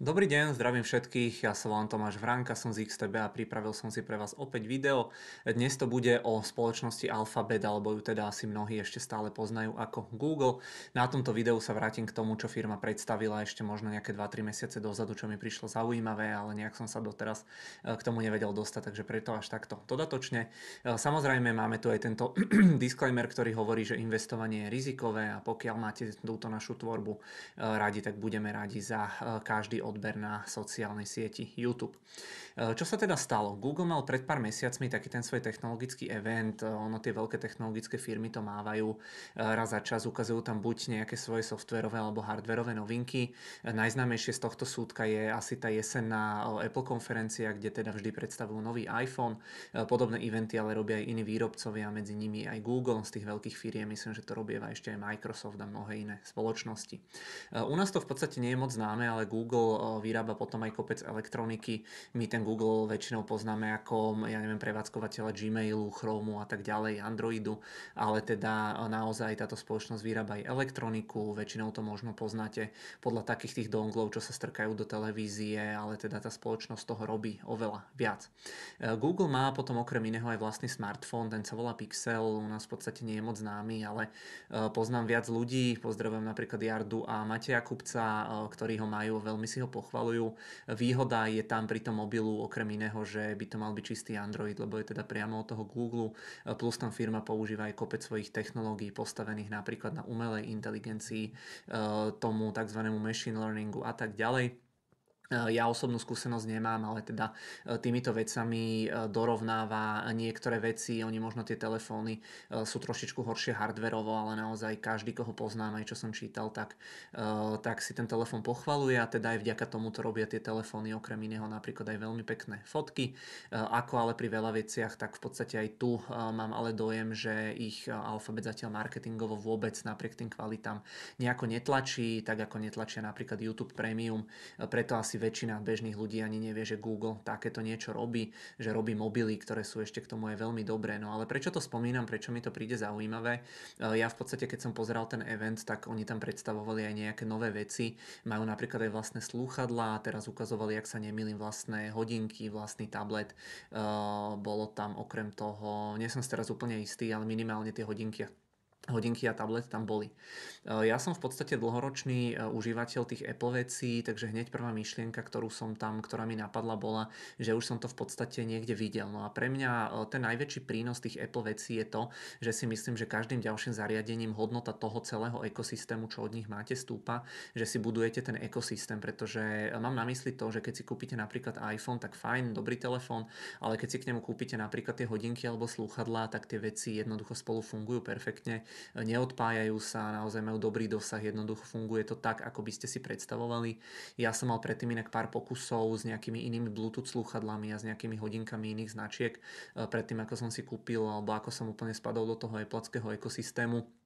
Dobrý deň, zdravím všetkých, ja som volám Tomáš Vranka, som z XTB a pripravil som si pre vás opäť video. Dnes to bude o spoločnosti Alphabet, alebo ju teda asi mnohí ešte stále poznajú ako Google. Na tomto videu sa vrátim k tomu, čo firma predstavila ešte možno nejaké 2-3 mesiace dozadu, čo mi prišlo zaujímavé, ale nejak som sa doteraz eh, k tomu nevedel dostať, takže preto až takto dodatočne. Eh, samozrejme máme tu aj tento disclaimer, ktorý hovorí, že investovanie je rizikové a pokiaľ máte túto našu tvorbu eh, radi, tak budeme radi za každý odber na sociálnej sieti YouTube. E, čo sa teda stalo? Google mal pred pár mesiacmi taký ten svoj technologický event, e, ono tie veľké technologické firmy to mávajú, e, raz za čas ukazujú tam buď nejaké svoje softverové alebo hardverové novinky. Najznámejšie z tohto súdka je asi tá jesenná Apple konferencia, kde teda vždy predstavujú nový iPhone. Podobné eventy ale robia aj iní výrobcovia, medzi nimi aj Google z tých veľkých firiem, myslím, že to robieva ešte aj Microsoft a mnohé iné spoločnosti. U nás to v podstate nie je moc známe, ale Google vyrába potom aj kopec elektroniky. My ten Google väčšinou poznáme ako, ja neviem, prevádzkovateľa Gmailu, Chromu a tak ďalej, Androidu, ale teda naozaj táto spoločnosť vyrába aj elektroniku, väčšinou to možno poznáte podľa takých tých donglov, čo sa strkajú do televízie, ale teda tá spoločnosť toho robí oveľa viac. E, Google má potom okrem iného aj vlastný smartfón, ten sa volá Pixel, u nás v podstate nie je moc známy, ale e, poznám viac ľudí, pozdravujem napríklad Jardu a Mateja Kupca, e, ktorí ho majú, veľmi si ho pochvalujú. Výhoda je tam pri tom mobilu okrem iného, že by to mal byť čistý Android, lebo je teda priamo od toho Google, plus tam firma používa aj kopec svojich technológií postavených napríklad na umelej inteligencii, tomu tzv. machine learningu a tak ďalej. Eh, ja osobnú skúsenosť nemám, ale teda eh, týmito vecami eh, dorovnáva niektoré veci, oni možno tie telefóny sú trošičku horšie hardverovo, ale naozaj každý, koho poznám, aj čo som čítal, tak, tak si ten telefón pochvaluje a teda aj vďaka tomu to robia tie telefóny okrem iného napríklad aj veľmi pekné fotky. Ako ale pri veľa veciach, tak v podstate aj tu mám ale dojem, že ich alfabet zatiaľ marketingovo vôbec napriek tým kvalitám nejako netlačí, tak ako netlačia napríklad YouTube Premium, preto asi väčšina bežných ľudí ani nevie, že Google takéto niečo robí, že robí mobily, ktoré sú ešte k tomu aj veľmi dobré. No ale prečo to spomínam, prečo mi to príde zaujímavé? E, ja v podstate, keď som pozeral ten event, tak oni tam predstavovali aj nejaké nové veci. Majú napríklad aj vlastné slúchadlá, teraz ukazovali, ak sa nemýlim, vlastné hodinky, vlastný tablet. E, bolo tam okrem toho, nie som si teraz úplne istý, ale minimálne tie hodinky hodinky a tablet tam boli. E, ja som v podstate dlhoročný e, užívateľ tých Apple vecí, takže hneď prvá myšlienka, ktorú som tam, ktorá mi napadla, bola, že už som to v podstate niekde videl. No a pre mňa e, ten najväčší prínos tých Apple vecí je to, že si myslím, že každým ďalším zariadením hodnota toho celého ekosystému, čo od nich máte, stúpa, že si budujete ten ekosystém, pretože mám na mysli to, že keď si kúpite napríklad iPhone, tak fajn, dobrý telefón, ale keď si k nemu kúpite napríklad tie hodinky alebo slúchadlá, tak tie veci jednoducho spolu fungujú perfektne neodpájajú sa, naozaj majú dobrý dosah, jednoducho funguje to tak, ako by ste si predstavovali. Ja som mal predtým inak pár pokusov s nejakými inými Bluetooth slúchadlami a s nejakými hodinkami iných značiek, eh, predtým ako som si kúpil alebo ako som úplne spadol do toho Appleckého ekosystému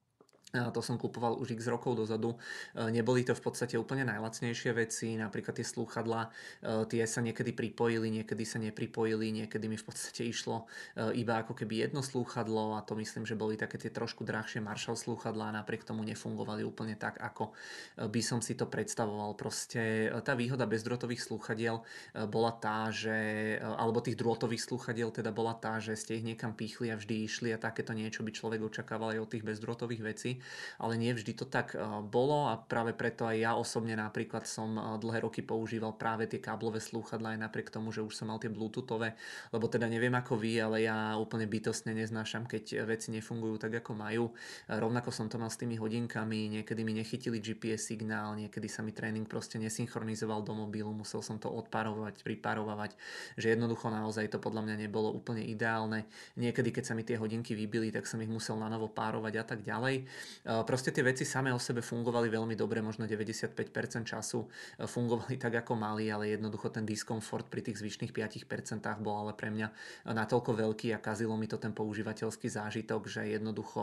to som kupoval už x rokov dozadu. E, neboli to v podstate úplne najlacnejšie veci, napríklad tie slúchadlá, e, tie sa niekedy pripojili, niekedy sa nepripojili, niekedy mi v podstate išlo e, iba ako keby jedno slúchadlo a to myslím, že boli také tie trošku drahšie Marshall slúchadlá a napriek tomu nefungovali úplne tak, ako by som si to predstavoval. Proste tá výhoda bezdrotových slúchadiel bola tá, že, alebo tých drôtových slúchadiel teda bola tá, že ste ich niekam pýchli a vždy išli a takéto niečo by človek očakával aj od tých bezdrotových vecí ale nie vždy to tak eh, bolo a práve preto aj ja osobne napríklad som eh, dlhé roky používal práve tie káblové slúchadlá aj napriek tomu, že už som mal tie bluetoothové, lebo teda neviem ako vy, ale ja úplne bytostne neznášam, keď veci nefungujú tak ako majú. Rovnako som to mal s tými hodinkami, niekedy mi nechytili GPS signál, niekedy sa mi tréning proste nesynchronizoval do mobilu, musel som to odparovať, priparovať, že jednoducho naozaj to podľa mňa nebolo úplne ideálne. Niekedy, keď sa mi tie hodinky vybili, tak som ich musel na novo párovať a tak ďalej. Proste tie veci same o sebe fungovali veľmi dobre, možno 95% času fungovali tak, ako mali, ale jednoducho ten diskomfort pri tých zvyšných 5% bol ale pre mňa natoľko veľký a kazilo mi to ten používateľský zážitok, že jednoducho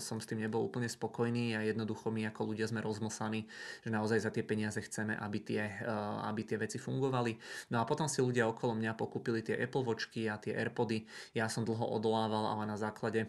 som s tým nebol úplne spokojný a jednoducho my ako ľudia sme rozmlsaní, že naozaj za tie peniaze chceme, aby tie, aby tie veci fungovali. No a potom si ľudia okolo mňa pokúpili tie Apple Watchky a tie Airpody. Ja som dlho odolával, ale na základe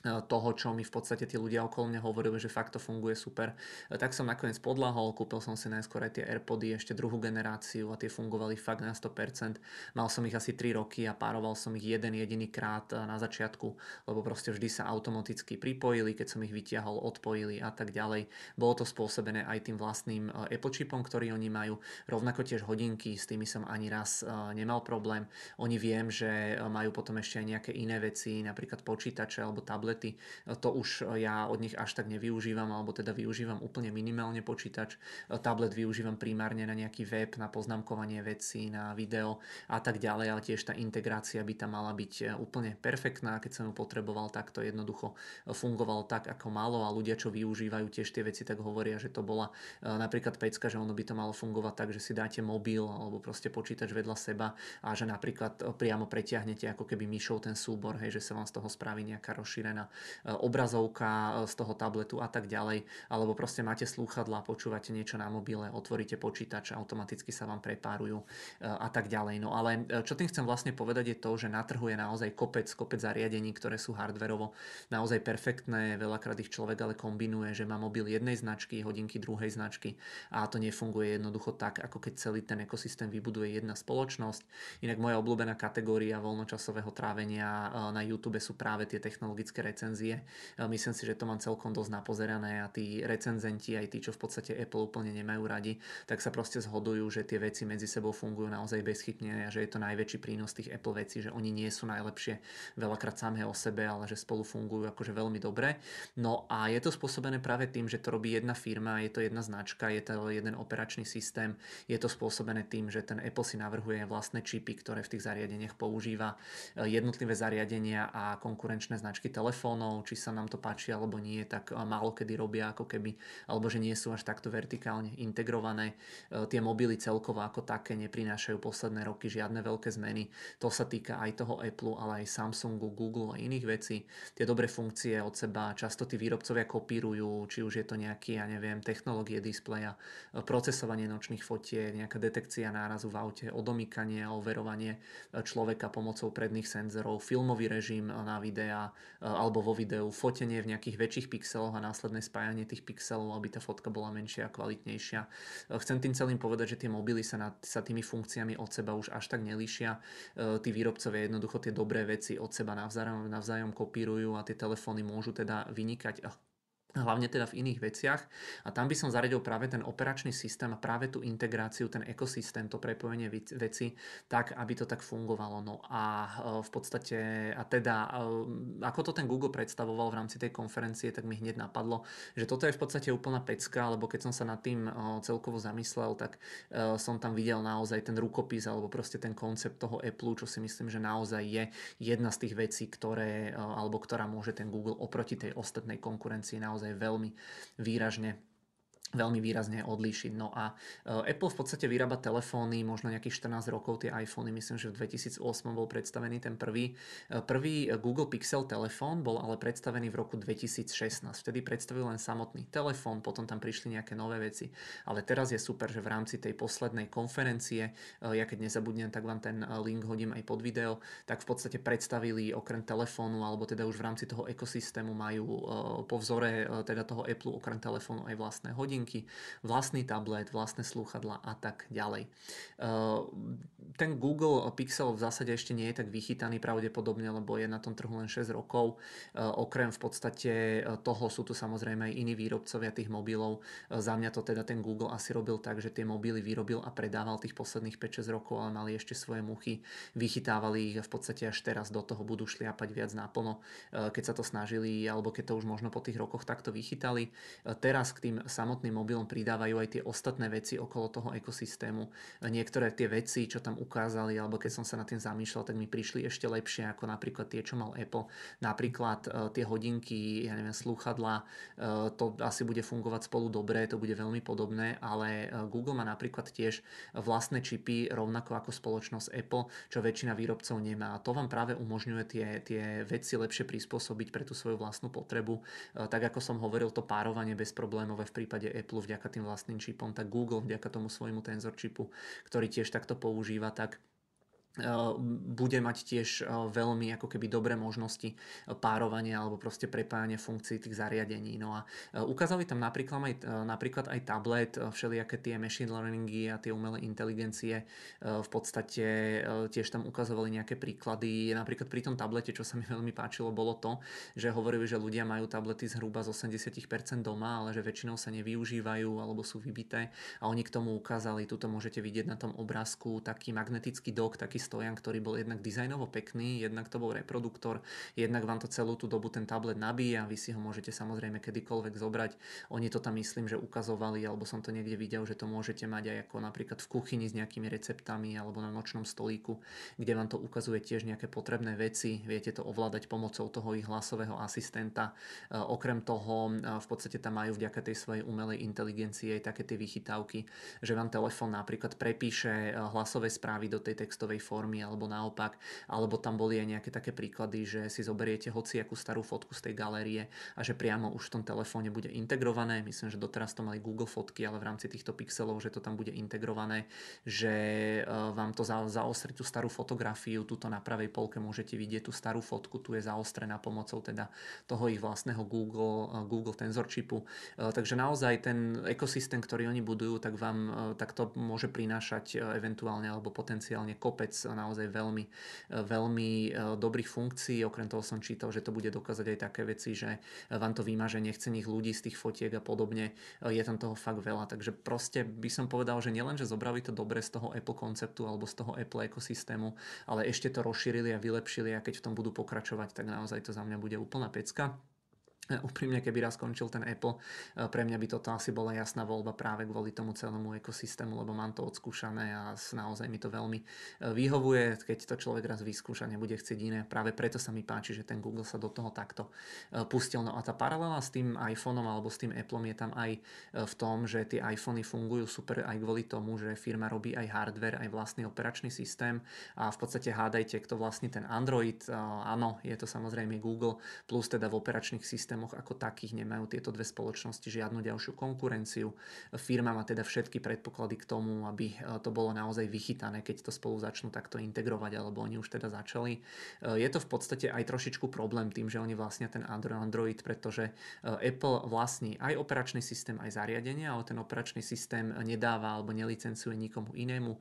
toho, čo mi v podstate tí ľudia okolo mňa hovorili, že fakt to funguje super. Tak som nakoniec podlahol, kúpil som si najskôr aj tie Airpody, ešte druhú generáciu a tie fungovali fakt na 100%. Mal som ich asi 3 roky a pároval som ich jeden jediný krát na začiatku, lebo proste vždy sa automaticky pripojili, keď som ich vytiahol, odpojili a tak ďalej. Bolo to spôsobené aj tým vlastným Apple chipom, ktorý oni majú. Rovnako tiež hodinky, s tými som ani raz nemal problém. Oni viem, že majú potom ešte aj nejaké iné veci, napríklad počítače alebo tablet tablety. To už ja od nich až tak nevyužívam, alebo teda využívam úplne minimálne počítač. Tablet využívam primárne na nejaký web, na poznámkovanie vecí, na video a tak ďalej, ale tiež tá integrácia by tam mala byť úplne perfektná. Keď som ju potreboval, tak to jednoducho fungovalo tak, ako malo a ľudia, čo využívajú tiež tie veci, tak hovoria, že to bola napríklad pecka, že ono by to malo fungovať tak, že si dáte mobil alebo proste počítač vedľa seba a že napríklad priamo pretiahnete ako keby myšou ten súbor, hej, že sa vám z toho spraví nejaká rozšírená E, obrazovka e, z toho tabletu a tak ďalej, alebo proste máte slúchadla, počúvate niečo na mobile, otvoríte počítač, automaticky sa vám prepárujú e, a tak ďalej. No ale čo tým chcem vlastne povedať je to, že na trhu je naozaj kopec, kopec zariadení, ktoré sú hardverovo naozaj perfektné, veľakrát ich človek ale kombinuje, že má mobil jednej značky, hodinky druhej značky a to nefunguje jednoducho tak, ako keď celý ten ekosystém vybuduje jedna spoločnosť. Inak moja obľúbená kategória voľnočasového trávenia na YouTube sú práve tie technologické recenzie. Myslím si, že to mám celkom dosť napozerané a tí recenzenti, aj tí, čo v podstate Apple úplne nemajú radi, tak sa proste zhodujú, že tie veci medzi sebou fungujú naozaj bezchytne a že je to najväčší prínos tých Apple vecí, že oni nie sú najlepšie veľakrát samé o sebe, ale že spolu fungujú akože veľmi dobre. No a je to spôsobené práve tým, že to robí jedna firma, je to jedna značka, je to jeden operačný systém, je to spôsobené tým, že ten Apple si navrhuje vlastné čipy, ktoré v tých zariadeniach používa, jednotlivé zariadenia a konkurenčné značky telefónov telefónov, či sa nám to páči alebo nie, tak málo kedy robia ako keby, alebo že nie sú až takto vertikálne integrované. E, tie mobily celkovo ako také neprinášajú posledné roky žiadne veľké zmeny. To sa týka aj toho Apple, ale aj Samsungu, Google a iných vecí. Tie dobré funkcie od seba často tí výrobcovia kopírujú, či už je to nejaký, ja neviem, technológie displeja, e, procesovanie nočných fotiek, nejaká detekcia nárazu v aute, odomýkanie a overovanie človeka pomocou predných senzorov, filmový režim na videa, alebo vo videu fotenie v nejakých väčších pixeloch a následné spájanie tých pixelov, aby tá fotka bola menšia a kvalitnejšia. Chcem tým celým povedať, že tie mobily sa, na, sa tými funkciami od seba už až tak nelíšia. E, tí výrobcovia jednoducho tie dobré veci od seba navzájom, navzájom kopírujú a tie telefóny môžu teda vynikať hlavne teda v iných veciach. A tam by som zaradil práve ten operačný systém a práve tú integráciu, ten ekosystém, to prepojenie veci, tak, aby to tak fungovalo. No a e, v podstate, a teda, e, ako to ten Google predstavoval v rámci tej konferencie, tak mi hneď napadlo, že toto je v podstate úplná pecka, lebo keď som sa nad tým e, celkovo zamyslel, tak som tam videl naozaj ten rukopis alebo proste ten koncept toho Apple, čo si myslím, že naozaj je jedna z tých vecí, ktoré, alebo ktorá môže ten Google oproti tej ostatnej konkurencii naozaj naozaj veľmi výražne veľmi výrazne odlíšiť. No a e, Apple v podstate vyrába telefóny, možno nejakých 14 rokov, tie iPhony, myslím, že v 2008 bol predstavený ten prvý. E, prvý Google Pixel telefón bol ale predstavený v roku 2016. Vtedy predstavil len samotný telefón, potom tam prišli nejaké nové veci. Ale teraz je super, že v rámci tej poslednej konferencie, e, ja keď nezabudnem, tak vám ten link hodím aj pod video, tak v podstate predstavili okrem telefónu, alebo teda už v rámci toho ekosystému majú po vzore teda toho Apple okrem telefónu aj vlastné hodiny hodinky, vlastný tablet, vlastné slúchadla a tak ďalej. Ten Google Pixel v zásade ešte nie je tak vychytaný pravdepodobne, lebo je na tom trhu len 6 rokov. Okrem v podstate toho sú tu samozrejme aj iní výrobcovia tých mobilov. Za mňa to teda ten Google asi robil tak, že tie mobily vyrobil a predával tých posledných 5-6 rokov, ale mali ešte svoje muchy, vychytávali ich a v podstate až teraz do toho budú šliapať viac naplno, keď sa to snažili, alebo keď to už možno po tých rokoch takto vychytali. Teraz k tým samotným samotným mobilom pridávajú aj tie ostatné veci okolo toho ekosystému. Niektoré tie veci, čo tam ukázali, alebo keď som sa na tým zamýšľal, tak mi prišli ešte lepšie ako napríklad tie, čo mal Apple. Napríklad e, tie hodinky, ja neviem, slúchadla, e, to asi bude fungovať spolu dobre, to bude veľmi podobné, ale e, Google má napríklad tiež vlastné čipy, rovnako ako spoločnosť Apple, čo väčšina výrobcov nemá. A to vám práve umožňuje tie, tie veci lepšie prispôsobiť pre tú svoju vlastnú potrebu. Tak ako som hovoril, to párovanie bezproblémové v prípade Apple vďaka tým vlastným čipom, tak Google vďaka tomu svojmu tenzor čipu, ktorý tiež takto používa, tak bude mať tiež veľmi ako keby dobré možnosti párovania alebo proste prepájania funkcií tých zariadení. No a ukázali tam napríklad aj, napríklad aj tablet, všelijaké tie machine learningy a tie umelé inteligencie v podstate tiež tam ukazovali nejaké príklady. Napríklad pri tom tablete, čo sa mi veľmi páčilo, bolo to, že hovorili, že ľudia majú tablety zhruba z 80% doma, ale že väčšinou sa nevyužívajú alebo sú vybité a oni k tomu ukázali, tuto môžete vidieť na tom obrázku taký magnetický dok, taký stojan, ktorý bol jednak dizajnovo pekný, jednak to bol reproduktor, jednak vám to celú tú dobu ten tablet nabíja, vy si ho môžete samozrejme kedykoľvek zobrať. Oni to tam myslím, že ukazovali, alebo som to niekde videl, že to môžete mať aj ako napríklad v kuchyni s nejakými receptami alebo na nočnom stolíku, kde vám to ukazuje tiež nejaké potrebné veci, viete to ovládať pomocou toho ich hlasového asistenta. E, okrem toho e, v podstate tam majú vďaka tej svojej umelej inteligencie aj také tie vychytávky, že vám telefón napríklad prepíše e, hlasové správy do tej textovej formy alebo naopak, alebo tam boli aj nejaké také príklady, že si zoberiete hociakú starú fotku z tej galérie a že priamo už v tom telefóne bude integrované. Myslím, že doteraz to mali Google fotky, ale v rámci týchto pixelov, že to tam bude integrované, že e, vám to za, zaostri tú starú fotografiu, tuto na pravej polke môžete vidieť tú starú fotku, tu je zaostrená pomocou teda toho ich vlastného Google, e, Google Tensor chipu. E, takže naozaj ten ekosystém, ktorý oni budujú, tak vám tak to môže prinášať eventuálne alebo potenciálne kopec naozaj veľmi, veľmi e, dobrých funkcií. Okrem toho som čítal, že to bude dokázať aj také veci, že vám to vymaže nech ľudí z tých fotiek a podobne. Je tam toho fakt veľa. Takže proste by som povedal, že nielen, že zobrali to dobre z toho Apple konceptu alebo z toho Apple ekosystému, ale ešte to rozšírili a vylepšili a keď v tom budú pokračovať, tak naozaj to za mňa bude úplná pecka. Úprimne, keby raz skončil ten Apple, eh, pre mňa by toto asi bola jasná voľba práve kvôli tomu celému ekosystému, lebo mám to odskúšané a naozaj mi to veľmi eh, vyhovuje, keď to človek raz vyskúša, nebude chcieť iné. Práve preto sa mi páči, že ten Google sa do toho takto pustil. No a tá paralela s tým iPhoneom alebo s tým Appleom je tam aj v tom, že tie iPhony fungujú super aj kvôli tomu, že firma robí aj hardware, aj vlastný operačný systém a v podstate hádajte, kto vlastní ten Android. Áno, je to samozrejme Google, plus teda v operačných systémoch systémoch ako takých nemajú tieto dve spoločnosti žiadnu ďalšiu konkurenciu. Firma má teda všetky predpoklady k tomu, aby e, to bolo naozaj vychytané, keď to spolu začnú takto integrovať, alebo oni už teda začali. E, je to v podstate aj trošičku problém tým, že oni vlastnia ten Android, pretože e, Apple vlastní aj operačný systém, aj zariadenie, ale ten operačný systém nedáva alebo nelicencuje nikomu inému.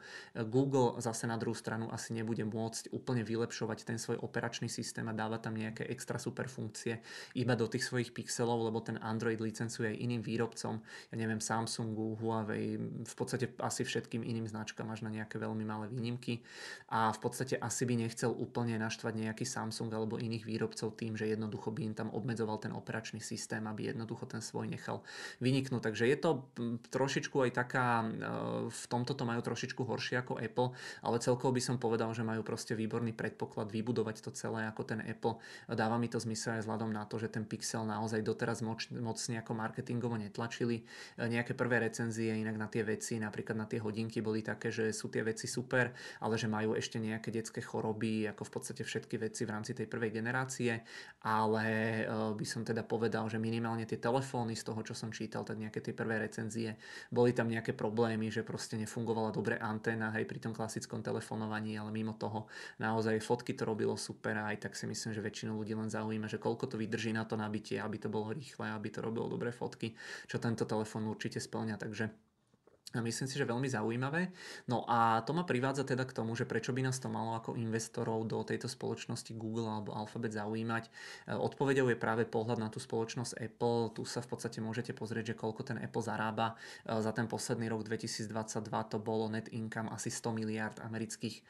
Google zase na druhú stranu asi nebude môcť úplne vylepšovať ten svoj operačný systém a dáva tam nejaké extra super funkcie iba do tých svojich pixelov, lebo ten Android licencuje aj iným výrobcom, ja neviem, Samsungu, Huawei, v podstate asi všetkým iným značkám až na nejaké veľmi malé výnimky a v podstate asi by nechcel úplne naštvať nejaký Samsung alebo iných výrobcov tým, že jednoducho by im tam obmedzoval ten operačný systém, aby jednoducho ten svoj nechal vyniknúť. Takže je to trošičku aj taká, e, v tomto to majú trošičku horšie ako Apple, ale celkovo by som povedal, že majú proste výborný predpoklad vybudovať to celé ako ten Apple. Dáva mi to zmysel aj vzhľadom na to, že ten Pixel Pixel naozaj doteraz moc, moc nejako marketingovo netlačili. E, nejaké prvé recenzie inak na tie veci, napríklad na tie hodinky boli také, že sú tie veci super, ale že majú ešte nejaké detské choroby, ako v podstate všetky veci v rámci tej prvej generácie, ale e, by som teda povedal, že minimálne tie telefóny z toho, čo som čítal, tak nejaké tie prvé recenzie, boli tam nejaké problémy, že proste nefungovala dobre anténa, hej, pri tom klasickom telefonovaní, ale mimo toho naozaj fotky to robilo super a aj tak si myslím, že väčšinu ľudí len zaujíma, že koľko to vydrží na to nabitie použitie, aby to bolo rýchle, aby to robilo dobré fotky, čo tento telefón určite splňa. Takže Myslím si, že veľmi zaujímavé. No a to ma privádza teda k tomu, že prečo by nás to malo ako investorov do tejto spoločnosti Google alebo Alphabet zaujímať. E, odpovedou je práve pohľad na tú spoločnosť Apple. Tu sa v podstate môžete pozrieť, že koľko ten Apple zarába. E, za ten posledný rok 2022 to bolo net income asi 100 miliard amerických e,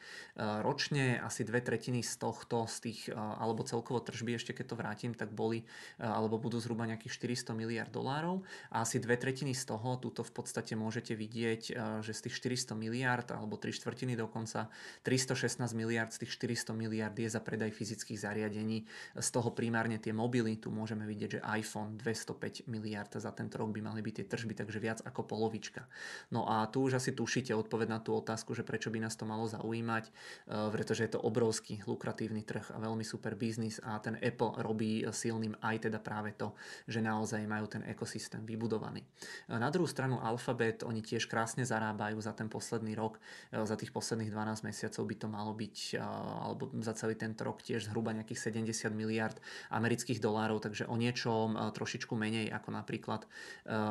ročne. Asi dve tretiny z tohto, z tých, alebo celkovo tržby, ešte keď to vrátim, tak boli alebo budú zhruba nejakých 400 miliard dolárov. A asi dve tretiny z toho, tuto v podstate môžete vidieť vidieť, eh, že z tých 400 miliard alebo 3 štvrtiny dokonca 316 miliard z tých 400 miliard je za predaj fyzických zariadení. Z toho primárne tie mobily, tu môžeme vidieť, že iPhone 205 miliard za tento rok by mali byť tie tržby, takže viac ako polovička. No a tu už asi tušíte odpoveď na tú otázku, že prečo by nás to malo zaujímať, eh, pretože je to obrovský lukratívny trh a veľmi super biznis a ten Apple robí silným aj teda práve to, že naozaj majú ten ekosystém vybudovaný. Na druhú stranu Alphabet, oni tiež krásne zarábajú za ten posledný rok, za tých posledných 12 mesiacov by to malo byť, alebo za celý tento rok tiež zhruba nejakých 70 miliard amerických dolárov, takže o niečo trošičku menej ako napríklad,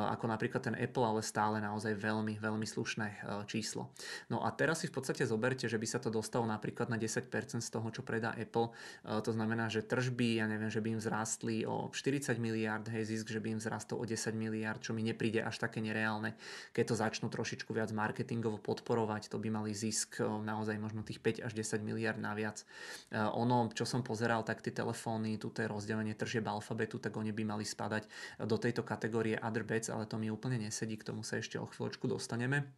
ako napríklad ten Apple, ale stále naozaj veľmi, veľmi slušné číslo. No a teraz si v podstate zoberte, že by sa to dostalo napríklad na 10% z toho, čo predá Apple. To znamená, že tržby, ja neviem, že by im zrástli o 40 miliard, hej, zisk, že by im zrastol o 10 miliard, čo mi nepríde až také nereálne. Keď to začnú trošičku viac marketingovo podporovať, to by mali zisk naozaj možno tých 5 až 10 miliard naviac. Ono, čo som pozeral, tak tie telefóny, tuto je rozdelenie tržieb alfabetu, tak oni by mali spadať do tejto kategórie other bets, ale to mi úplne nesedí, k tomu sa ešte o chvíľočku dostaneme.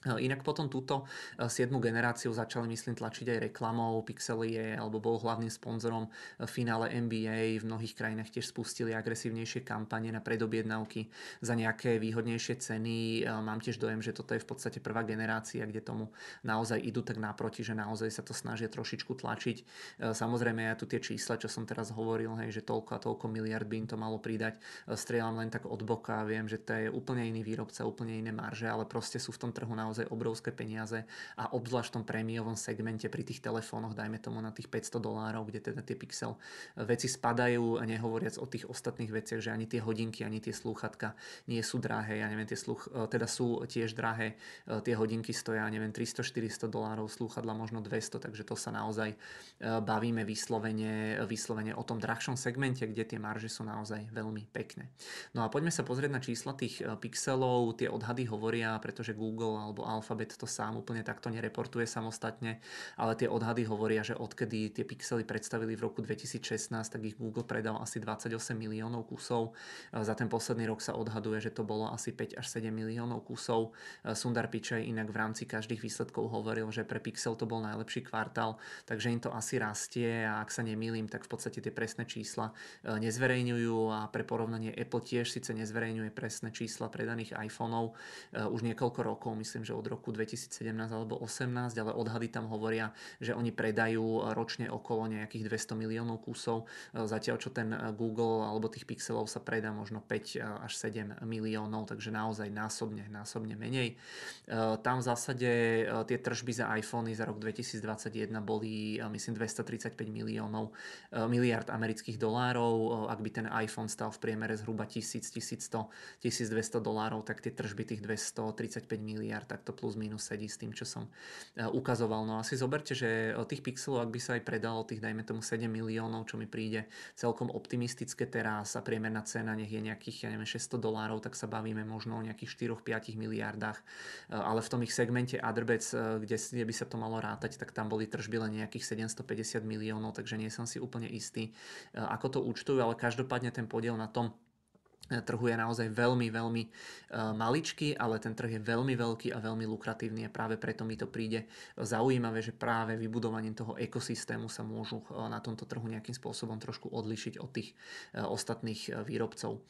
Inak potom túto 7. generáciu začali, myslím, tlačiť aj reklamou. Pixel je, alebo bol hlavným sponzorom finále NBA. V mnohých krajinách tiež spustili agresívnejšie kampane na predobjednávky za nejaké výhodnejšie ceny. Mám tiež dojem, že toto je v podstate prvá generácia, kde tomu naozaj idú tak naproti, že naozaj sa to snažia trošičku tlačiť. Samozrejme, ja tu tie čísla, čo som teraz hovoril, hej, že toľko a toľko miliard by im to malo pridať, strieľam len tak od boka. Viem, že to je úplne iný výrobca, úplne iné marže, ale proste sú v tom trhu naozaj obrovské peniaze a obzvlášť v tom prémiovom segmente pri tých telefónoch, dajme tomu na tých 500 dolárov, kde teda tie Pixel veci spadajú, nehovoriac o tých ostatných veciach, že ani tie hodinky, ani tie slúchatka nie sú drahé, ja neviem, tie sluch, e, teda sú tiež drahé, e, tie hodinky stoja, neviem, 300-400 dolárov, slúchadla možno 200, takže to sa naozaj e, bavíme vyslovene, vyslovene o tom drahšom segmente, kde tie marže sú naozaj veľmi pekné. No a poďme sa pozrieť na čísla tých pixelov, tie odhady hovoria, pretože Google alebo Alphabet to sám úplne takto nereportuje samostatne, ale tie odhady hovoria, že odkedy tie pixely predstavili v roku 2016, tak ich Google predal asi 28 miliónov kusov. Za ten posledný rok sa odhaduje, že to bolo asi 5 až 7 miliónov kusov. Sundar Pichai inak v rámci každých výsledkov hovoril, že pre Pixel to bol najlepší kvartál, takže im to asi rastie a ak sa nemýlim, tak v podstate tie presné čísla e, nezverejňujú a pre porovnanie Apple tiež síce nezverejňuje presné čísla predaných iPhoneov e, už niekoľko rokov, myslím, že že od roku 2017 alebo 2018, ale odhady tam hovoria, že oni predajú ročne okolo nejakých 200 miliónov kusov, zatiaľ čo ten Google alebo tých pixelov sa predá možno 5 až 7 miliónov, takže naozaj násobne, násobne menej. Tam v zásade tie tržby za iPhony za rok 2021 boli myslím 235 miliónov miliard amerických dolárov. Ak by ten iPhone stal v priemere zhruba 1000, 1100, 1200 dolárov, tak tie tržby tých 235 miliard tak to plus minus sedí s tým, čo som e, ukazoval. No asi zoberte, že tých pixelov, ak by sa aj predalo tých, dajme tomu 7 miliónov, čo mi príde celkom optimistické teraz a priemerná cena nech je nejakých, ja neviem, 600 dolárov, tak sa bavíme možno o nejakých 4-5 miliardách. E, ale v tom ich segmente Adrbets, e, kde by sa to malo rátať, tak tam boli tržby len nejakých 750 miliónov, takže nie som si úplne istý, ako to účtujú, ale každopádne ten podiel na tom trhu je naozaj veľmi, veľmi e, maličký, ale ten trh je veľmi veľký a veľmi lukratívny a práve preto mi to príde zaujímavé, že práve vybudovaním toho ekosystému sa môžu e, na tomto trhu nejakým spôsobom trošku odlišiť od tých e, ostatných výrobcov.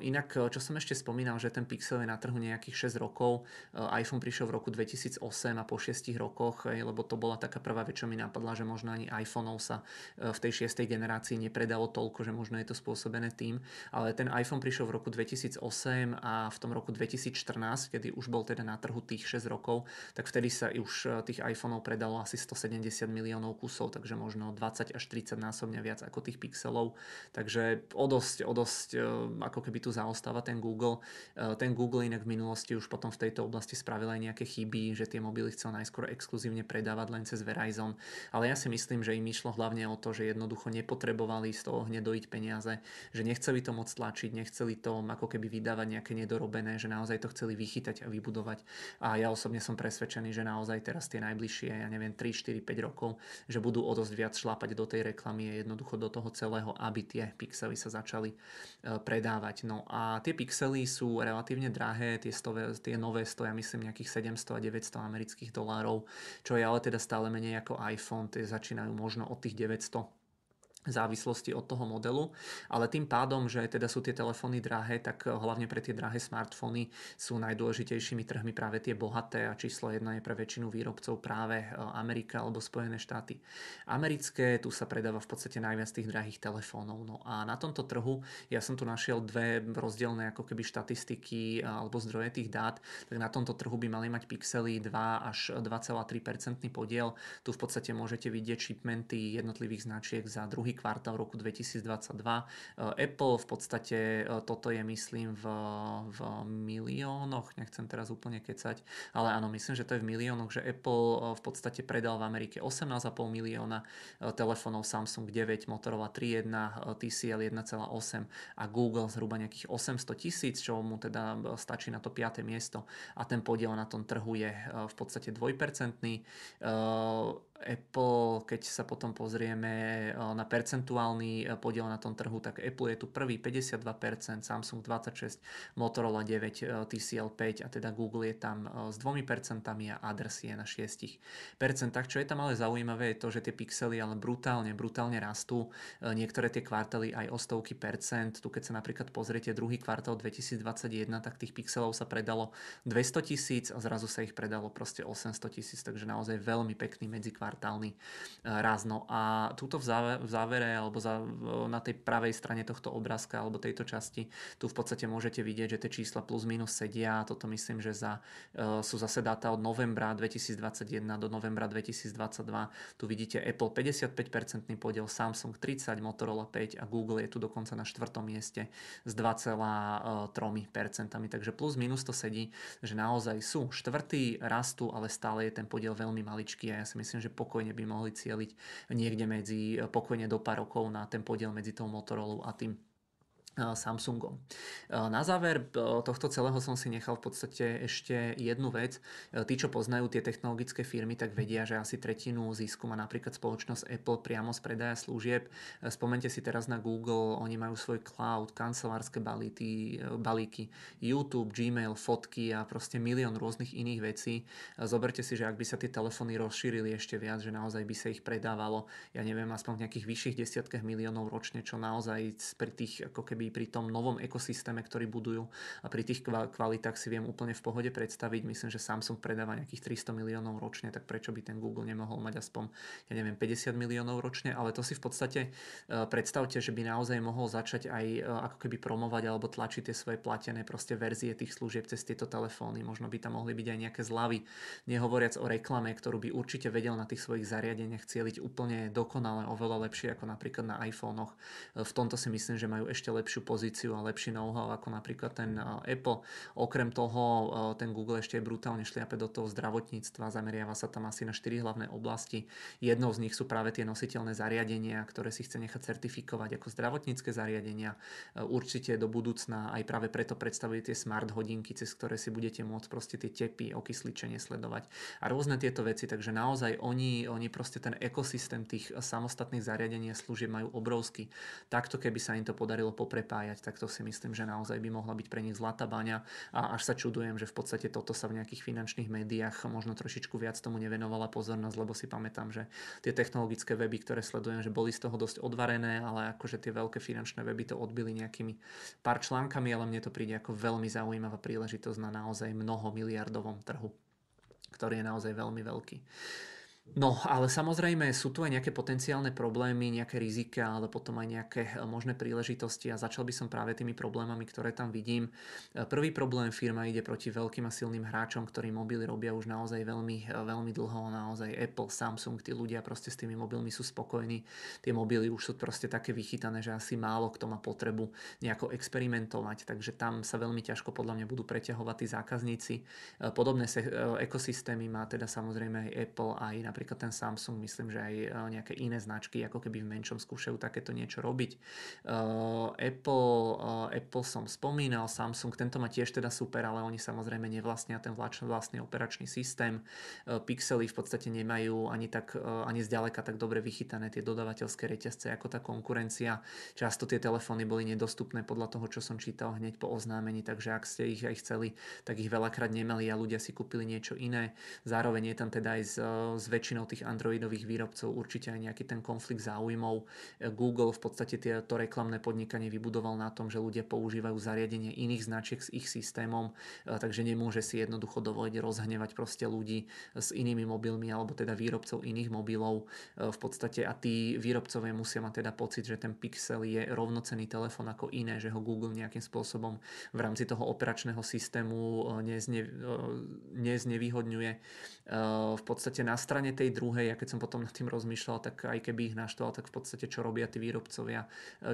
Inak, čo som ešte spomínal, že ten Pixel je na trhu nejakých 6 rokov, iPhone prišiel v roku 2008 a po 6 rokoch, lebo to bola taká prvá vec, čo mi napadla, že možno ani iPhoneov sa v tej 6. generácii nepredalo toľko, že možno je to spôsobené tým, ale ten iPhone iPhone prišiel v roku 2008 a v tom roku 2014, kedy už bol teda na trhu tých 6 rokov, tak vtedy sa už e, tých iPhoneov predalo asi 170 miliónov kusov, takže možno 20 až 30 násobne viac ako tých pixelov. Takže o dosť, o dosť e, ako keby tu zaostáva ten Google. E, ten Google inak v minulosti už potom v tejto oblasti spravil aj nejaké chyby, že tie mobily chcel najskôr exkluzívne predávať len cez Verizon, ale ja si myslím, že im išlo hlavne o to, že jednoducho nepotrebovali z toho hneď dojiť peniaze, že nechceli to moc tlačiť, nechceli to ako keby vydávať nejaké nedorobené, že naozaj to chceli vychytať a vybudovať. A ja osobne som presvedčený, že naozaj teraz tie najbližšie, ja neviem, 3, 4, 5 rokov, že budú o dosť viac šlápať do tej reklamy a jednoducho do toho celého, aby tie pixely sa začali e, predávať. No a tie pixely sú relatívne drahé, tie, stove, tie nové stoja myslím nejakých 700 a 900 amerických dolárov, čo je ale teda stále menej ako iPhone, tie začínajú možno od tých 900 závislosti od toho modelu, ale tým pádom, že teda sú tie telefóny drahé, tak hlavne pre tie drahé smartfóny sú najdôležitejšími trhmi práve tie bohaté a číslo jedna je pre väčšinu výrobcov práve Amerika alebo Spojené štáty. Americké, tu sa predáva v podstate najviac tých drahých telefónov. No a na tomto trhu ja som tu našiel dve rozdielne ako keby štatistiky alebo zdroje tých dát, tak na tomto trhu by mali mať pixely 2 až 2,3% podiel. Tu v podstate môžete vidieť shipmenty jednotlivých značiek za druhý kvartál roku 2022. Eh, Apple v podstate eh, toto je myslím v, v miliónoch, nechcem teraz úplne kecať, ale áno, myslím, že to je v miliónoch, že Apple eh, v podstate predal v Amerike 18,5 milióna telefónov Samsung 9, Motorola 3.1, TCL 1,8 a Google zhruba nejakých 800 tisíc, čo mu teda stačí na to 5. miesto a ten podiel na tom trhu je v podstate dvojpercentný. Apple, keď sa potom pozrieme na percentuálny e, podiel na tom trhu, tak Apple je tu prvý 52%, Samsung 26%, Motorola 9%, e, TCL 5% a teda Google je tam e, s 2% a Others je na 6%. Čo je tam ale zaujímavé je to, že tie pixely ale brutálne, brutálne rastú. Niektoré tie kvartály aj o stovky percent. Tu keď sa napríklad pozriete druhý kvartál 2021, tak tých pixelov sa predalo 200 tisíc a zrazu sa ich predalo proste 800 tisíc, takže naozaj veľmi pekný medzikvartál kvartálny e, raz. A túto v závere, v závere alebo za, na tej pravej strane tohto obrázka alebo tejto časti, tu v podstate môžete vidieť, že tie čísla plus minus sedia. Toto myslím, že za, e, sú zase dáta od novembra 2021 do novembra 2022. Tu vidíte Apple 55% podiel, Samsung 30, Motorola 5 a Google je tu dokonca na štvrtom mieste s 2,3%. Takže plus minus to sedí, že naozaj sú štvrtý, rastú, ale stále je ten podiel veľmi maličký a ja si myslím, že pokojne by mohli cieliť niekde medzi, pokojne do pár rokov na ten podiel medzi tou Motorola a tým Samsungom. Na záver tohto celého som si nechal v podstate ešte jednu vec. Tí, čo poznajú tie technologické firmy, tak vedia, že asi tretinu zisku má napríklad spoločnosť Apple priamo z predaja služieb. Spomente si teraz na Google, oni majú svoj cloud, kancelárske balíky, balíky, YouTube, Gmail, fotky a proste milión rôznych iných vecí. Zoberte si, že ak by sa tie telefóny rozšírili ešte viac, že naozaj by sa ich predávalo, ja neviem, aspoň v nejakých vyšších desiatkách miliónov ročne, čo naozaj pri tých ako keby by pri tom novom ekosystéme, ktorý budujú a pri tých kvalitách si viem úplne v pohode predstaviť. Myslím, že Samsung predáva nejakých 300 miliónov ročne, tak prečo by ten Google nemohol mať aspoň, ja neviem, 50 miliónov ročne, ale to si v podstate e, predstavte, že by naozaj mohol začať aj e, ako keby promovať alebo tlačiť tie svoje platené proste verzie tých služieb cez tieto telefóny. Možno by tam mohli byť aj nejaké zľavy, nehovoriac o reklame, ktorú by určite vedel na tých svojich zariadeniach cieliť úplne dokonale, oveľa lepšie ako napríklad na iPhonech. V tomto si myslím, že majú ešte lepšiu pozíciu a lepší know-how ako napríklad ten Apple. Okrem toho ten Google ešte brutálne šliape do toho zdravotníctva, zameriava sa tam asi na 4 hlavné oblasti. Jednou z nich sú práve tie nositeľné zariadenia, ktoré si chce nechať certifikovať ako zdravotnícke zariadenia. Určite do budúcna aj práve preto predstavujú tie smart hodinky, cez ktoré si budete môcť proste tie tepy, okysličenie sledovať a rôzne tieto veci. Takže naozaj oni, oni proste ten ekosystém tých samostatných zariadení a služieb majú obrovský. Takto keby sa im to podarilo popre prepájať, tak to si myslím, že naozaj by mohla byť pre nich zlatá baňa a až sa čudujem, že v podstate toto sa v nejakých finančných médiách možno trošičku viac tomu nevenovala pozornosť, lebo si pamätám, že tie technologické weby, ktoré sledujem, že boli z toho dosť odvarené, ale akože tie veľké finančné weby to odbili nejakými pár článkami, ale mne to príde ako veľmi zaujímavá príležitosť na naozaj mnoho miliardovom trhu, ktorý je naozaj veľmi veľký. No, ale samozrejme sú tu aj nejaké potenciálne problémy, nejaké rizika, ale potom aj nejaké eh, možné príležitosti a začal by som práve tými problémami, ktoré tam vidím. Eh, prvý problém firma ide proti veľkým a silným hráčom, ktorí mobily robia už naozaj veľmi, eh, veľmi dlho, naozaj Apple, Samsung, tí ľudia proste s tými mobilmi sú spokojní. Tie mobily už sú proste také vychytané, že asi málo kto má potrebu nejako experimentovať, takže tam sa veľmi ťažko podľa mňa budú preťahovať tí zákazníci. Podobné ekosystémy má teda samozrejme aj Apple aj na napríklad ten Samsung, myslím, že aj e, nejaké iné značky ako keby v menšom skúšajú takéto niečo robiť. E, Apple, e, Apple som spomínal, Samsung, tento má tiež teda super, ale oni samozrejme nevlastnia ten vlastný operačný systém. Pixely v podstate nemajú ani, tak, ani zďaleka tak dobre vychytané tie dodavateľské reťazce ako tá konkurencia. Často tie telefóny boli nedostupné podľa toho, čo som čítal hneď po oznámení, takže ak ste ich aj chceli, tak ich veľakrát nemali a ľudia si kúpili niečo iné. Zároveň je tam teda aj z, z väčšinou tých Androidových výrobcov určite aj nejaký ten konflikt záujmov. Google v podstate to reklamné podnikanie vybudoval na tom, že ľudia používajú zariadenie iných značiek s ich systémom, takže nemôže si jednoducho dovoliť rozhnevať proste ľudí s inými mobilmi alebo teda výrobcov iných mobilov v podstate a tí výrobcovia musia mať teda pocit, že ten Pixel je rovnocený telefón ako iné, že ho Google nejakým spôsobom v rámci toho operačného systému nezne, neznevýhodňuje. V podstate na strane tej druhej, ja keď som potom nad tým rozmýšľal, tak aj keby ich naštval, tak v podstate čo robia tí výrobcovia,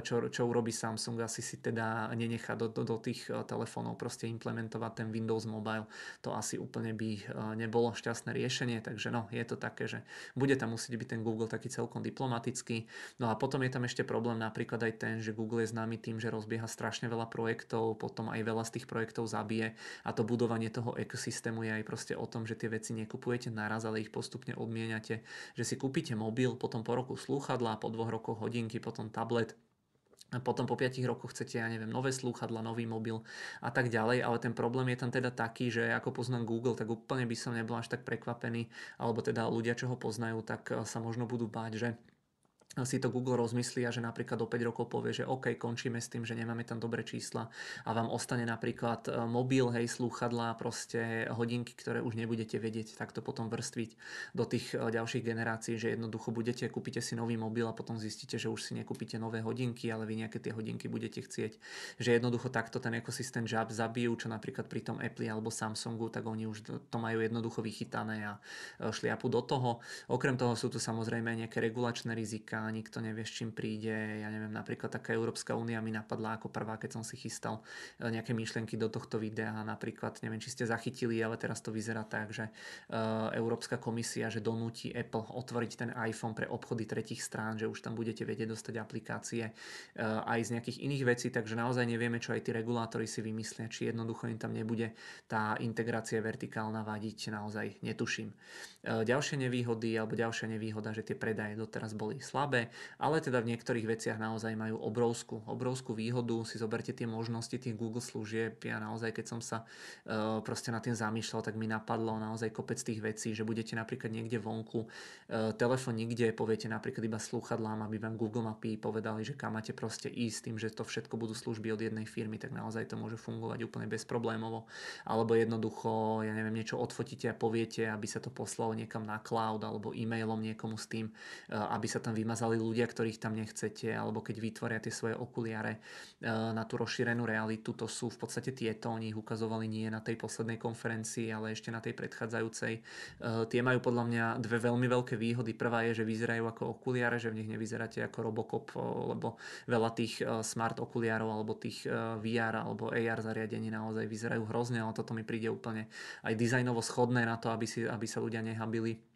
čo, čo urobí Samsung, asi si teda nenechá do, do, do tých telefónov proste implementovať ten Windows Mobile. To asi úplne by nebolo šťastné riešenie, takže no, je to také, že bude tam musieť byť ten Google taký celkom diplomatický. No a potom je tam ešte problém napríklad aj ten, že Google je známy tým, že rozbieha strašne veľa projektov, potom aj veľa z tých projektov zabije a to budovanie toho ekosystému je aj proste o tom, že tie veci nekupujete naraz, ale ich postupne odmieniate, že si kúpite mobil, potom po roku slúchadla, po dvoch rokoch hodinky, potom tablet, potom po 5 rokoch chcete, ja neviem, nové slúchadla, nový mobil a tak ďalej, ale ten problém je tam teda taký, že ako poznám Google, tak úplne by som nebol až tak prekvapený, alebo teda ľudia, čo ho poznajú, tak sa možno budú báť, že si to Google rozmyslí a že napríklad o 5 rokov povie, že OK, končíme s tým, že nemáme tam dobré čísla a vám ostane napríklad e, mobil, hej, slúchadlá, proste hodinky, ktoré už nebudete vedieť takto potom vrstviť do tých e, ďalších generácií, že jednoducho budete, kúpite si nový mobil a potom zistíte, že už si nekúpite nové hodinky, ale vy nejaké tie hodinky budete chcieť. Že jednoducho takto ten ekosystém žab zabijú, čo napríklad pri tom Apple alebo Samsungu, tak oni už to majú jednoducho vychytané a e, šliapu do toho. Okrem toho sú tu samozrejme nejaké regulačné rizika, a nikto nevie, s čím príde. Ja neviem, napríklad taká Európska únia mi napadla ako prvá, keď som si chystal e, nejaké myšlienky do tohto videa. Napríklad, neviem, či ste zachytili, ale teraz to vyzerá tak, že e, Európska komisia, že donúti Apple otvoriť ten iPhone pre obchody tretich strán, že už tam budete vedieť dostať aplikácie e, aj z nejakých iných vecí, takže naozaj nevieme, čo aj tí regulátori si vymyslia, či jednoducho im tam nebude tá integrácia vertikálna vadiť, naozaj netuším. Ďalšie nevýhody alebo ďalšia nevýhoda, že tie predaje doteraz boli slabé slabé, ale teda v niektorých veciach naozaj majú obrovskú, obrovskú výhodu. Si zoberte tie možnosti tých Google služieb. Ja naozaj, keď som sa uh, proste nad tým zamýšľal, tak mi napadlo naozaj kopec tých vecí, že budete napríklad niekde vonku, uh, telefon nikde, poviete napríklad iba slúchadlám, aby vám Google mapy povedali, že kam máte proste ísť tým, že to všetko budú služby od jednej firmy, tak naozaj to môže fungovať úplne bezproblémovo. Alebo jednoducho, ja neviem, niečo odfotíte a poviete, aby sa to poslalo niekam na cloud alebo e-mailom niekomu s tým, uh, aby sa tam vymazali ukázali ľudia, ktorých tam nechcete, alebo keď vytvoria tie svoje okuliare eh, na tú rozšírenú realitu, to sú v podstate tieto, oni ich ukazovali nie na tej poslednej konferencii, ale ešte na tej predchádzajúcej. Eh, tie majú podľa mňa dve veľmi veľké výhody. Prvá je, že vyzerajú ako okuliare, že v nich nevyzeráte ako Robocop, eh, lebo veľa tých smart okuliarov alebo tých VR alebo AR zariadení naozaj vyzerajú hrozne, ale toto mi príde úplne aj dizajnovo schodné na to, aby, si, aby sa ľudia nehabili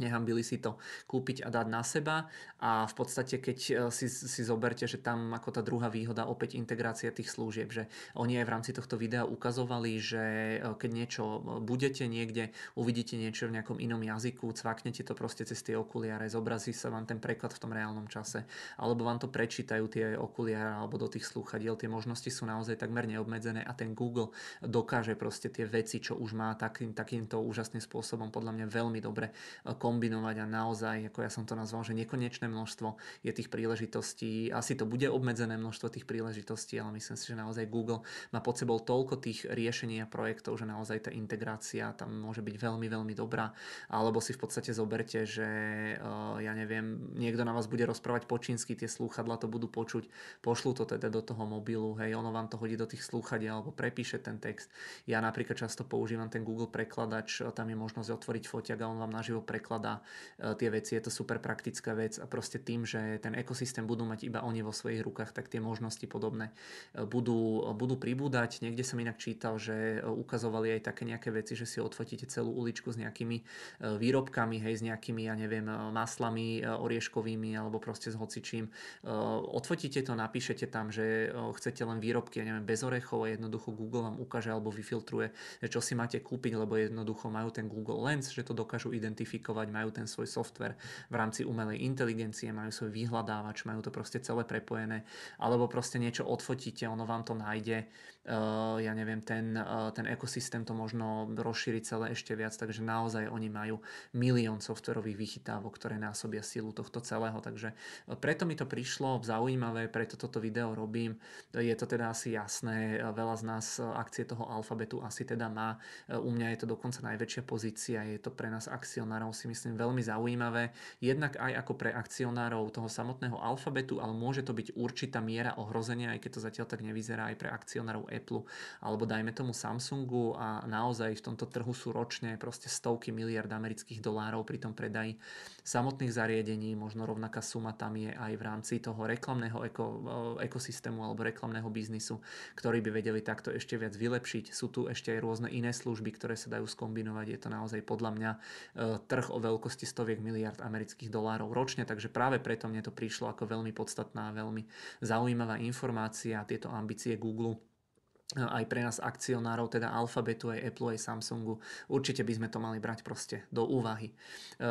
nehambili si to kúpiť a dať na seba. A v podstate keď e, si, si zoberte, že tam ako tá druhá výhoda opäť integrácia tých služieb, že oni aj v rámci tohto videa ukazovali, že e, keď niečo e, budete niekde, uvidíte niečo v nejakom inom jazyku, cvaknete to proste cez tie okuliare, zobrazí sa vám ten preklad v tom reálnom čase, alebo vám to prečítajú tie okuliare alebo do tých slúchadiel, tie možnosti sú naozaj takmer neobmedzené a ten Google dokáže proste tie veci, čo už má takým, takýmto úžasným spôsobom podľa mňa veľmi dobre kombinovať a naozaj, ako ja som to nazval, že nekonečné množstvo je tých príležitostí. Asi to bude obmedzené množstvo tých príležitostí, ale myslím si, že naozaj Google má pod sebou toľko tých riešení a projektov, že naozaj tá integrácia tam môže byť veľmi, veľmi dobrá. Alebo si v podstate zoberte, že uh, ja neviem, niekto na vás bude rozprávať po čínsky, tie slúchadla to budú počuť, pošlú to teda do toho mobilu, hej, ono vám to hodí do tých slúchadiel alebo prepíše ten text. Ja napríklad často používam ten Google prekladač, tam je možnosť otvoriť foťak a on vám naživo prekladá prekladá e, tie veci, je to super praktická vec a proste tým, že ten ekosystém budú mať iba oni vo svojich rukách, tak tie možnosti podobné e, budú, budú pribúdať. Niekde som inak čítal, že ukazovali aj také nejaké veci, že si odfotíte celú uličku s nejakými e, výrobkami, hej, s nejakými, ja neviem, maslami orieškovými alebo proste s hocičím. Odfotíte to, napíšete tam, že chcete len výrobky, ja neviem, bez orechov a jednoducho Google vám ukáže alebo vyfiltruje, čo si máte kúpiť, lebo jednoducho majú ten Google Lens, že to dokážu identifikovať vyhľadávať, majú ten svoj software v rámci umelej inteligencie, majú svoj vyhľadávač, majú to proste celé prepojené, alebo proste niečo odfotíte, ono vám to nájde ja neviem, ten, ten ekosystém to možno rozšíriť celé ešte viac, takže naozaj oni majú milión softverových vychytávok, ktoré násobia silu tohto celého, takže preto mi to prišlo zaujímavé, preto toto video robím. Je to teda asi jasné, veľa z nás akcie toho alfabetu asi teda má. U mňa je to dokonca najväčšia pozícia, je to pre nás akcionárov si myslím veľmi zaujímavé, jednak aj ako pre akcionárov toho samotného alfabetu, ale môže to byť určitá miera ohrozenia, aj keď to zatiaľ tak nevyzerá aj pre akcionárov Apple alebo dajme tomu Samsungu a naozaj v tomto trhu sú ročne proste stovky miliard amerických dolárov pri tom predaji samotných zariadení, možno rovnaká suma tam je aj v rámci toho reklamného eko, ekosystému alebo reklamného biznisu, ktorý by vedeli takto ešte viac vylepšiť. Sú tu ešte aj rôzne iné služby, ktoré sa dajú skombinovať. Je to naozaj podľa mňa e, trh o veľkosti stoviek miliard amerických dolárov ročne, takže práve preto mne to prišlo ako veľmi podstatná, veľmi zaujímavá informácia. Tieto ambície Google aj pre nás akcionárov, teda Alphabetu, aj Apple, aj Samsungu. Určite by sme to mali brať proste do úvahy. E,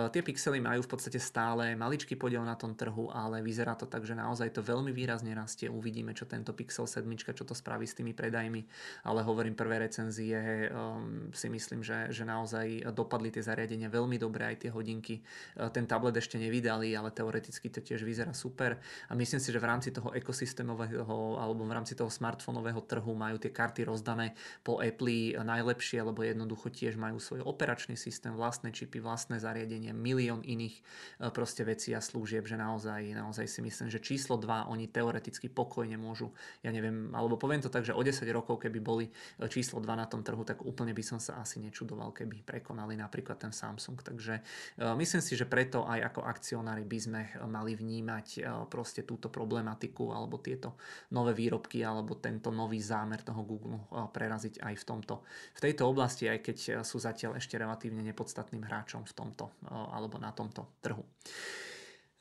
tie pixely majú v podstate stále maličký podiel na tom trhu, ale vyzerá to tak, že naozaj to veľmi výrazne rastie. Uvidíme, čo tento Pixel 7, čo to spraví s tými predajmi, ale hovorím, prvé recenzie um, si myslím, že, že naozaj dopadli tie zariadenia veľmi dobre, aj tie hodinky. E, ten tablet ešte nevydali, ale teoreticky to tiež vyzerá super a myslím si, že v rámci toho ekosystémového alebo v rámci toho smartfónového trhu majú tie karty rozdané po Apple najlepšie, lebo jednoducho tiež majú svoj operačný systém, vlastné čipy, vlastné zariadenie, milión iných e, proste vecí a služieb, že naozaj, naozaj si myslím, že číslo 2 oni teoreticky pokojne môžu, ja neviem, alebo poviem to tak, že o 10 rokov, keby boli e, číslo 2 na tom trhu, tak úplne by som sa asi nečudoval, keby prekonali napríklad ten Samsung. Takže e, myslím si, že preto aj ako akcionári by sme mali vnímať proste túto problematiku alebo tieto nové výrobky alebo tento nový zámer toho toho Google eh, preraziť aj v, tomto, v tejto oblasti, aj keď sú zatiaľ ešte relatívne nepodstatným hráčom v tomto eh, alebo na tomto trhu.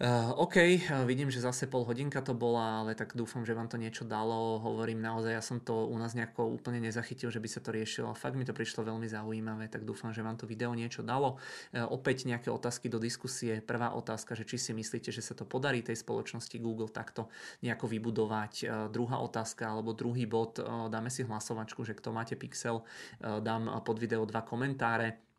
Uh, OK, vidím, že zase pol hodinka to bola, ale tak dúfam, že vám to niečo dalo. Hovorím naozaj, ja som to u nás nejako úplne nezachytil, že by sa to riešilo. Fakt mi to prišlo veľmi zaujímavé, tak dúfam, že vám to video niečo dalo. Uh, opäť nejaké otázky do diskusie. Prvá otázka, že či si myslíte, že sa to podarí tej spoločnosti Google takto nejako vybudovať. Uh, druhá otázka alebo druhý bod, dáme si hlasovačku, že kto máte Pixel, dám pod video dva komentáre Eh,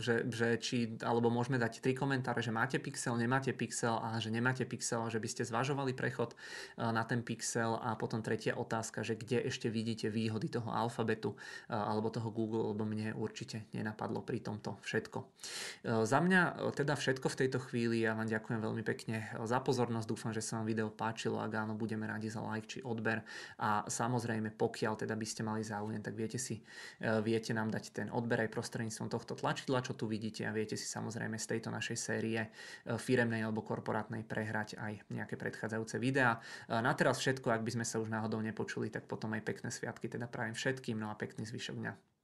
že, že či, alebo môžeme dať tri komentáre, že máte pixel, nemáte pixel a že nemáte pixel a že by ste zvažovali prechod eh, na ten pixel. A potom tretia otázka, že kde ešte vidíte výhody toho alfabetu eh, alebo toho Google, lebo mne určite nenapadlo pri tomto všetko. Za mňa teda všetko v tejto chvíli, ja vám ďakujem veľmi pekne za pozornosť, dúfam, že sa vám video páčilo, ak áno, budeme radi za like či odber. A samozrejme, pokiaľ teda by ste mali záujem, tak viete si, viete nám dať ten odber aj prostredníctvom tohto tohto tlačidla, čo tu vidíte a viete si samozrejme z tejto našej série e, firemnej alebo korporátnej prehrať aj nejaké predchádzajúce videá. E, na teraz všetko, ak by sme sa už náhodou nepočuli, tak potom aj pekné sviatky teda prajem všetkým, no a pekný zvyšok dňa.